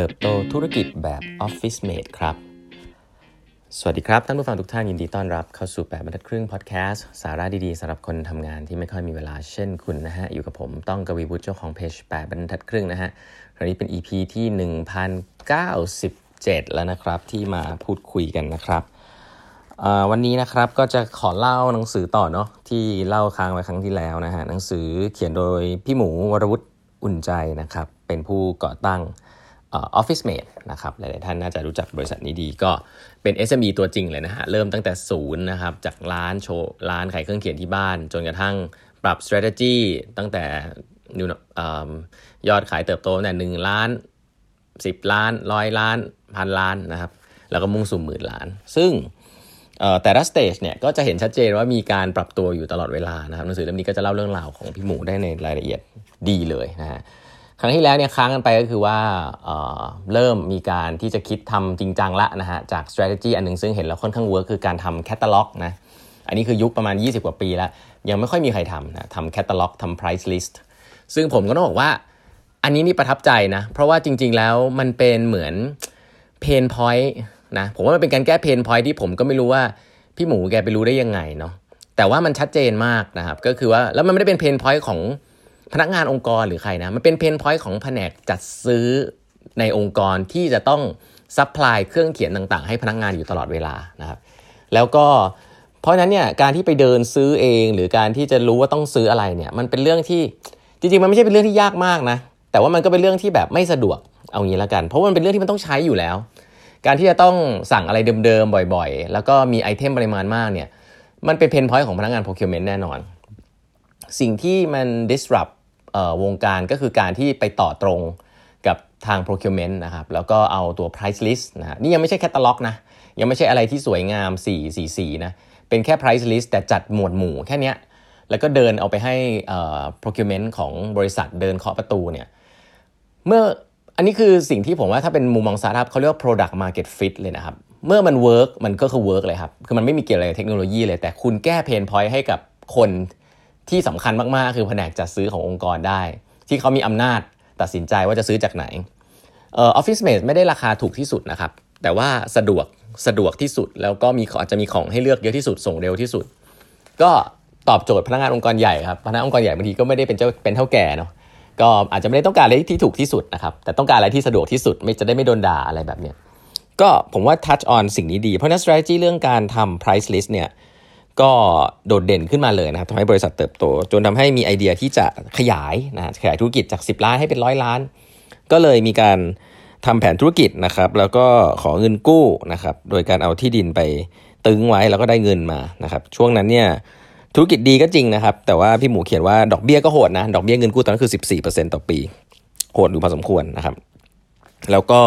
ติบโตธุรกิจแบบ Office Mate ครับ สวัสดีครับ ท่านผู้ฟังทุกท่านยินดีต้อนรับเข้าสู่ 8บรรทัดครึ่งพอดแคสต์สาระดีๆสำหรับคนทำงานที่ไม่ค่อยมีเวลาเช่นคุณนะฮะ อยู่กับผมต้องกวีวุฒิเจ้าของเพจ8บรรทัดครึ่งนะฮะคราวนี้เป็น EP ที่ 1097 แล้วนะครับ ที่มาพูดคุยกันนะครับวันนี้นะครับก็จะขอเล่าหนังสือต่อเนาะที่เล่าค้างไว้ครั้งที่แล้วนะฮะหนังสือเขียนโดยพี่หมูวรวุฒิอุ่นใจนะครับเป็นผู้ก่อตั้ง Office Mate นะครับหลายๆท่านน่าจะรู้จักบริษัทนี้ดีก็เป็น SME ตัวจริงเลยนะฮะเริ่มตั้งแต่ศูนย์นะครับจากร้านโชว์ร้านขายเครื่องเขียนที่บ้าน จนกระทั่งปรับ strategy ตั้งแต่ยอดขายเติบโตแต่ยหนึ่งล้าน 10 ล้านร้อยล้านพันล้านนะครับแล้วก็มุ่งสู่หมื่นล้าน ซึ่งแต่ละสเตจเนี่ยก็จะเห็นชัดเจนว่ามีการปรับตัวอยู่ตลอดเวลานะครับหนังสือเล่มนี้ก็จะเล่าเรื่องราวของพี่หมูได้ในรายละเอียดดีเลยนะฮะ ครั้งที่แล้วเนี่ยค้างกันไปก็คือว่าเเริ่มมีการที่จะคิดทำจริงจังละนะฮะจาก strategy อันหนึ่งซึ่งเห็นแล้วค่อนข้างเวิร์คคือการทำแคตตาล็อกนะอันนี้คือยุคประมาณ 20 กว่าปีแล้ว ยังไม่ค่อยมีใครทำนะทำแคตตาล็อกทำ price list ซึ่งผมก็ต้องบอกว่า อันนี้นี่ประทับใจนะ เพราะว่าจริง ๆ แล้วมันเป็นเหมือน pain point นะผมว่ามันเป็นการแก้ pain point ที่ผมก็ไม่รู้ว่าพี่หมูแกไปรู้ได้ยังไงเนาะแต่ว่ามันชัดเจนมากนะครับก็คือว่าแล้วมันไม่ได้เป็น pain point ของ พนักงานองค์กรหรือใครนะ มันเป็น pain point ของแผนกจัดซื้อในองค์กรที่จะต้อง supply เครื่องเขียนต่างๆ ให้พนักงานอยู่ตลอดเวลานะครับ แล้วก็เพราะนั้นเนี่ยการที่ไปเดินซื้อเอง หรือการที่จะรู้ว่าต้องซื้ออะไรเนี่ย มันเป็นเรื่องที่จริงๆ มันไม่ใช่เป็นเรื่องที่ยากมากนะ แต่ว่ามันก็เป็นเรื่องที่แบบไม่สะดวกเอางี้ละกัน เพราะมันเป็นเรื่องที่มันต้องใช้อยู่แล้ว การที่จะต้องสั่งอะไรเดิมๆบ่อยๆ แล้วก็มี item ปริมาณมากเนี่ยมันเป็น pain point ของพนักงาน procurement แน่นอน สิ่งที่มัน disrupt วงการก็คือการที่ไปต่อตรงกับทาง procurement นะครับ แล้วก็เอาตัว price list นะนี่ยังไม่ใช่แคตตาล็อกนะ ยังไม่ใช่อะไรที่สวยงาม 4 สี 4 สีนะ เป็นแค่ price list แต่จัดหมวดหมู่แค่นี้แล้วก็เดินเอาไปให้ procurement ของบริษัทเดินเคาะประตูเนี่ย เมื่ออันนี้คือสิ่งที่ผมว่าถ้าเป็นมุมมองสตาร์ทอัพเขาเรียกว่า product market fit เลยนะครับ เมื่อมัน work มันก็คือ work เลยครับ คือมันไม่มีเกี่ยวอะไรกับเทคโนโลยีเลย แต่คุณแก้ pain point ให้กับคน ที่สำคัญมากๆ คือแผนกจัดซื้อขององค์กรได้ ที่เขามีอำนาจตัดสินใจว่าจะซื้อจากไหน OfficeMate ไม่ได้ราคาถูกที่สุดนะครับ แต่ว่าสะดวกสะดวกที่สุด แล้วก็มีอาจจะมีของให้เลือกเยอะที่สุดส่งเร็วที่สุด ก็ตอบโจทย์พนักงานองค์กรใหญ่ครับพนักงานองค์กรใหญ่บางทีก็ไม่ได้เป็นเจ้าเป็นเถ้าแก่เนาะก็อาจจะไม่ได้ต้องการอะไรที่ถูกที่สุดนะครับ แต่ต้องการอะไรที่สะดวกที่สุด ไม่จะได้ไม่โดนด่าอะไรแบบเนี้ยก็ผมว่า touch on สิ่งนี้ดี เพราะนั้น strategy เรื่องการทำ price list เนี่ย ก็โดดเด่นขึ้นมาเลยนะครับทำให้บริษัทเติบโต จนทำให้มีไอเดียที่จะขยายนะขยายธุรกิจจาก 10 ล้านให้เป็นร้อยล้าน ก็เลยมีการทำแผนธุรกิจนะครับ แล้วก็ขอเงินกู้นะครับ โดยการเอาที่ดินไปตึงไว้แล้วก็ได้เงินมานะครับ ช่วงนั้นเนี่ยธุรกิจดีก็จริงนะครับ แต่ว่าพี่หมูเขียนว่าดอกเบี้ยก็โหดนะ ดอกเบี้ยเงินกู้ตอนนั้นคือ 14%ต่อปี โหดอยู่พอสมควรนะครับ แล้วก็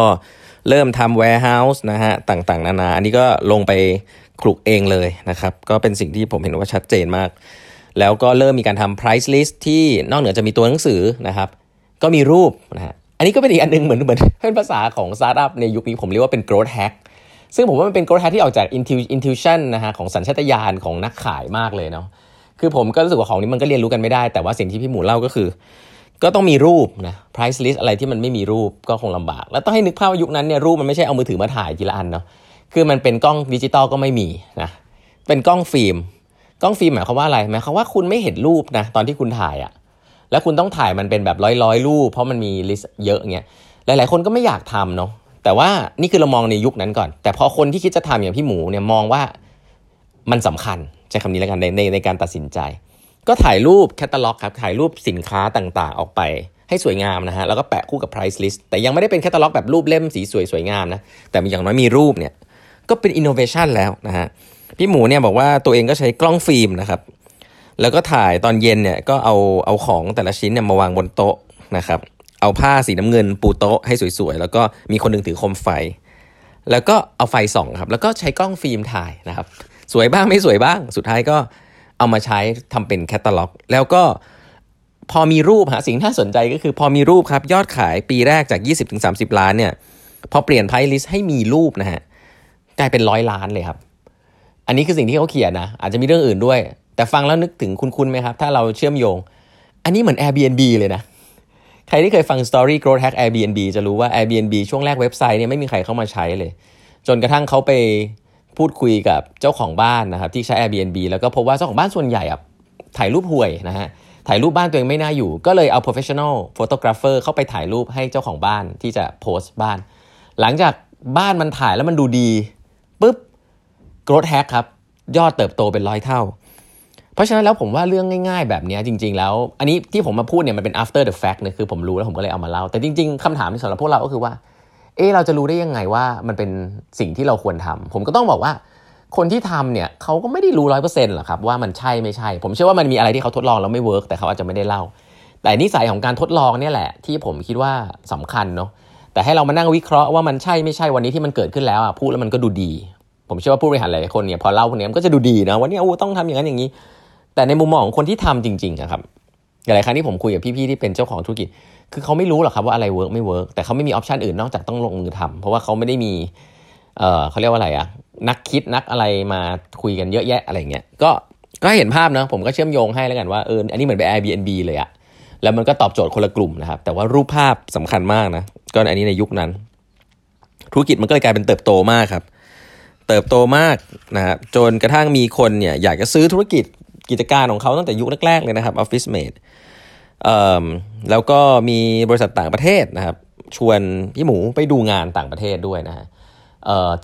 เริ่มทำ warehouse นะฮะต่างๆ นานาอันนี้ก็ลงไปคลุกเองเลยนะครับ ก็เป็นสิ่งที่ผมเห็นว่าชัดเจนมาก แล้วก็เริ่มมีการทำ price list ที่นอกเหนือจะมีตัวหนังสือนะครับ ก็มีรูปนะฮะอันนี้ก็เป็นอีกอันนึงเหมือนเหมือนเป็นภาษาของสตาร์ทอัพในยุคนี้ผมเรียกว่าเป็น growth hack ซึ่งผมว่ามันเป็น growth hack ที่ออกจาก intuition นะฮะของสัญชาตญาณของนักขายมากเลยเนาะคือผมก็รู้สึกว่าของนี้มันก็เรียนรู้กันไม่ได้แต่ว่าสิ่งที่พี่หมูเล่าก็คือ ก็ต้องมีรูปนะ price list อะไรที่มันไม่มีรูปก็คงลำบาก แล้วต้องให้นึกภาพว่ายุคนั้นเนี่ยรูปมันไม่ใช่เอามือถือมาถ่ายทีละอันเนาะคือมันเป็นกล้องดิจิตอลก็ไม่มีนะเป็นกล้องฟิล์มกล้องฟิล์มหมายความว่าอะไรหมายความว่าคุณไม่เห็นรูปนะตอนที่คุณถ่ายอะแล้วคุณต้องถ่ายมันเป็นแบบร้อยร้อยรูป เพราะมันมี list เยอะเงี้ยหลาย ๆ คนก็ไม่อยากทำเนาะแต่ว่านี่คือเรามองในยุคนั้นก่อน แต่พอคนที่คิดจะทำอย่างพี่หมูเนี่ยมองว่ามันสำคัญใช้คำนี้แล้วกันในในในการตัดสินใจ ก็ถ่ายรูปแคตตาล็อกครับถ่ายรูปสินค้าต่างๆ ออกไปให้สวยงามนะฮะแล้วก็แปะคู่กับ price list แต่ยังไม่ได้เป็นแคตตาล็อกแบบรูปเล่มสีสวยสวยงามนะแต่อย่างน้อยมีรูปเนี่ยก็เป็นอินโนเวชันแล้วนะฮะพี่หมูเนี่ยบอกว่าตัวเองก็ใช้กล้องฟิล์มนะครับแล้วก็ถ่ายตอนเย็นเนี่ยก็เอาเอาของแต่ละชิ้นเนี่ยมาวางบนโต๊ะนะครับเอาผ้าสีน้ำเงินปูโต๊ะให้สวยๆ แล้วก็มีคนหนึ่งถือโคมไฟ แล้วก็เอาไฟส่องครับแล้วก็ใช้กล้องฟิล์มถ่ายนะครับสวยบ้างไม่สวยบ้าง สุดท้ายก็ เอามาใช้ทำเป็นแคตตาล็อก แล้วก็พอมีรูปฮะสิ่งที่น่าสนใจก็คือพอมีรูปครับ ยอดขายปีแรกจาก 20-30 ล้านเนี่ย พอเปลี่ยนไพลิสให้มีรูปนะฮะกลายเป็นร้อยล้านเลยครับ อันนี้คือสิ่งที่เขาเขียนนะ อาจจะมีเรื่องอื่นด้วย แต่ฟังแล้วนึกถึงคุณคุณไหมครับ ถ้าเราเชื่อมโยง อันนี้เหมือน Airbnb เลยนะ ใครที่เคยฟัง Story Growth Hack Airbnb จะรู้ว่า Airbnb ช่วงแรกเว็บไซต์เนี่ยไม่มีใครเข้ามาใช้เลย จนกระทั่งเขาไป พูดคุยกับเจ้าของบ้านนะครับที่ใช้ Airbnb แล้วก็พบว่าเจ้าของบ้านส่วนใหญ่อะถ่ายรูปห่วยนะฮะถ่ายรูปบ้านตัวเองไม่น่าอยู่ ก็เลยเอา professional photographer เข้าไปถ่ายรูปให้เจ้าของบ้านที่จะโพสต์บ้าน หลังจากบ้านมันถ่ายแล้วมันดูดีปุ๊บ growth hack ครับ ยอดเติบโตเป็นร้อยเท่า เพราะฉะนั้นแล้วผมว่าเรื่องง่ายๆ แบบนี้จริง ๆ แล้ว อันนี้ที่ผมมาพูดเนี่ยมันเป็น after the fact เนี่ยคือผมรู้แล้วผมก็เลยเอามาเล่า แต่จริง ๆคำถามสำหรับพวกเราก็คือว่า เออเราจะรู้ได้ยังไงว่ามันเป็นสิ่งที่เราควรทำผมก็ต้องบอกว่า คนที่ทำเนี่ยเขาก็ไม่ได้รู้ร้อยเปอร์เซ็นต์หรอกครับว่ามันใช่ไม่ใช่ ผมเชื่อว่ามันมีอะไรที่เขาทดลองแล้วไม่เวิร์กแต่เขาอาจจะไม่ได้เล่า แต่นิสัยของการทดลองเนี่ยแหละ ที่ผมคิดว่าสำคัญเนาะแต่ให้เรามานั่งวิเคราะห์ว่ามันใช่ไม่ใช่วันนี้ที่มันเกิดขึ้นแล้วอะพูดแล้วมันก็ดูดี ผมเชื่อว่าผู้บริหารหลายคนเนี่ยพอเล่าคนนี้มันก็จะดูดีนะว่าเนี่ยโอ้ต้องทำอย่างนั้นอย่างนี้ แต่ในมุมมองของคนที่ทำจริงๆอะครับหลายครั้งที่ผมคุยกับพี่ๆที่เป็นเจ้าของธุรกิจ คือเขาไม่รู้หรอกครับว่าอะไร work ไม่ work แต่เขาไม่มี option อื่นนอกจากต้องลงมือทำเพราะว่าเขาไม่ได้มีเออเขาเรียกว่าอะไรอะนักคิดนักอะไรมาคุยกันเยอะแยะอะไรเงี้ยก็ก็เห็นภาพนะผมก็เชื่อมโยงให้แล้วกันว่าเอออันนี้เหมือนเป็น Airbnb เลยอะแล้วมันก็ตอบโจทย์คนละกลุ่มนะครับ แต่ว่ารูปภาพสำคัญมากนะก็อันนี้ในยุคนั้น ธุรกิจมันก็เลยกลายเป็นเติบโตมากครับ เติบโตมากนะครับจนกระทั่งมีคนเนี่ยอยากจะซื้อธุรกิจกิจการของเขาตั้งแต่ยุคแรกๆเลยนะครับ Office Mate แล้วก็มีบริษัทต่างประเทศนะครับ ชวนพี่หมูไปดูงานต่างประเทศด้วยนะฮะ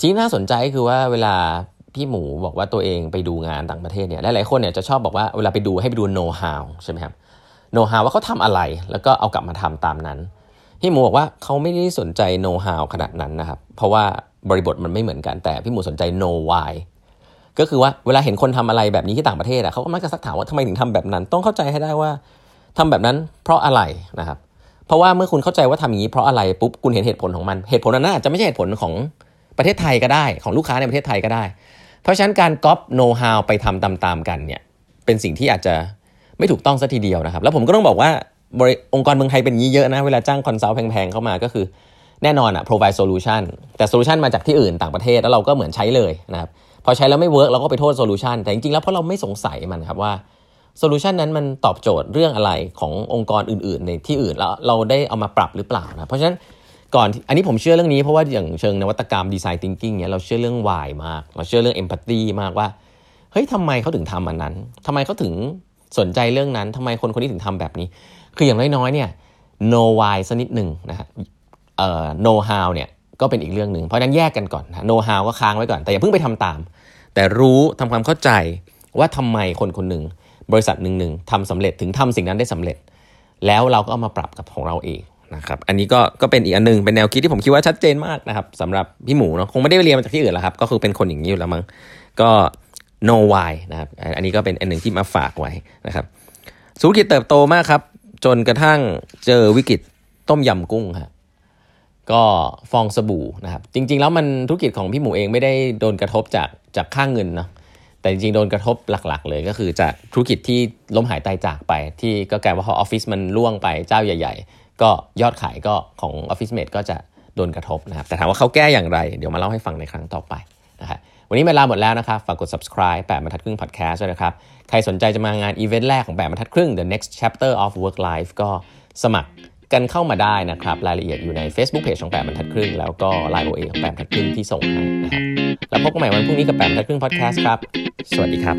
ที่น่าสนใจคือว่าเวลาพี่หมูบอกว่าตัวเองไปดูงานต่างประเทศเนี่ยหลายๆคนเนี่ยจะชอบบอกว่าเวลาไปดูให้ไปดู know how ใช่ไหมครับ know how ว่าเขาทำอะไร แล้วก็เอากลับมาทำตามนั้น พี่หมูบอกว่าเขาไม่ได้สนใจ know how ขนาดนั้นนะครับ เพราะว่าบริบทมันไม่เหมือนกันแต่พี่หมูสนใจ know why ก็คือว่าเวลาเห็นคนทำอะไรแบบนี้ที่ต่างประเทศอะเขาก็มักจะสักถามว่าทำไมถึงทำแบบนั้น ต้องเข้าใจให้ได้ว่า ทำแบบนั้นเพราะอะไรนะครับ เพราะว่าเมื่อคุณเข้าใจว่าทำอย่างนี้เพราะอะไรปุ๊บคุณเห็นเหตุผลของมัน เหตุผลนั้นอาจจะไม่ใช่เหตุผลของประเทศไทยก็ได้ ของลูกค้าในประเทศไทยก็ได้ เพราะฉะนั้นการก๊อปโน้ตฮาวไปทำตามๆกันเนี่ยเป็นสิ่งที่อาจจะไม่ถูกต้องซะทีเดียวนะครับ แล้วผมก็ต้องบอกว่าองค์กรเมืองไทยเป็นนี้เยอะนะ เวลาจ้าง consult แพงๆเข้ามาก็คือแน่นอนอะ provide solution แต่ solution มาจากที่อื่นต่างประเทศแล้วเราก็เหมือนใช้เลยนะครับพอใช้แล้วไม่ work เราก็ไปโทษ solution แต่จริงๆแล้วเพราะเราไม่สงสัยมันครับว่า solution นั้นมันตอบโจทย์เรื่องอะไรขององค์กรอื่น ๆ ในที่อื่นแล้วเราได้เอามาปรับหรือเปล่านะเพราะฉะนั้นก่อนอันนี้ผมเชื่อเรื่องนี้เพราะว่าอย่างเชิงนวัตกรรมดีไซน์ทิงกิ้งเนี่ยเราเชื่อเรื่องวายมาก เราเชื่อเรื่องเอมพัตตีมากว่าเฮ้ยทำไมเขาถึงทำอันนั้นทำไมเขาถึงสนใจเรื่องนั้นทำไมคนคนนี้ถึงทำแบบนี้ คืออย่างน้อยๆเนี่ย no why สักนิดหนึ่งนะฮะเอ่อ no how เนี่ยก็เป็นอีกเรื่องหนึ่งเพราะนั้นแยกกันก่อนนะ no how ก็ค้างไว้ก่อนแต่อย่าเพิ่งไปทำตาม แต่รู้ทำความเข้าใจว่าทำไมคนคนหนึ่ง บริษัทหนึ่งหนึ่งทำสำเร็จถึงทำสิ่งนั้นได้สำเร็จ แล้วเราก็เอามาปรับกับของเราเองนะครับอันนี้ก็ก็เป็นอีกอันนึงเป็นแนวคิดที่ผมคิดว่าชัดเจนมากนะครับสำหรับพี่หมูเนาะคงไม่ได้เรียนมาจากที่อื่นแล้วครับ ก็คือเป็นคนอย่างนี้อยู่แล้วมั้งก็ know why นะครับอันนี้ก็เป็นอันหนึ่งที่มาฝากไว้นะครับธุรกิจเติบโตมากครับ จนกระทั่งเจอวิกฤตต้มยำกุ้งครับก็ฟองสบู่นะครับ จริง ๆ แล้วมันธุรกิจของพี่หมูเองไม่ได้โดนกระทบจากจากค่างเงินเนาะ แต่จริงๆ โดนกระทบหลักๆ เลยก็คือจากธุรกิจที่ล้มหายตายจากไป ที่ก็กลายว่าพอออฟฟิศมันล่วงไปเจ้าใหญ่ ๆ ก็ยอดขายก็ของออฟฟิศเมดก็จะโดนกระทบนะครับ แต่ถามว่าเขาแก้อย่างไร เดี๋ยวมาเล่าให้ฟังในครั้งต่อไปนะครับวันนี้เวลาหมดแล้วนะครับ ฝากกด subscribe แปดบรรทัดครึ่ง podcast ด้วยนะครับ ใครสนใจจะมางานอีเวนต์แรกของแปดบรรทัดครึ่ง the next chapter of work life ก็สมัครกันเข้ามาได้นะครับ รายละเอียดอยู่ใน Facebook Page ของแปดบรรทัดครึ่ง แล้วก็ Line OA ของแปดบรรทัดครึ่งที่ส่งให้นะครับ แล้วพบกันใหม่วันพรุ่งนี้กับแปดบรรทัดครึ่ง podcast ครับ สวัสดีครับ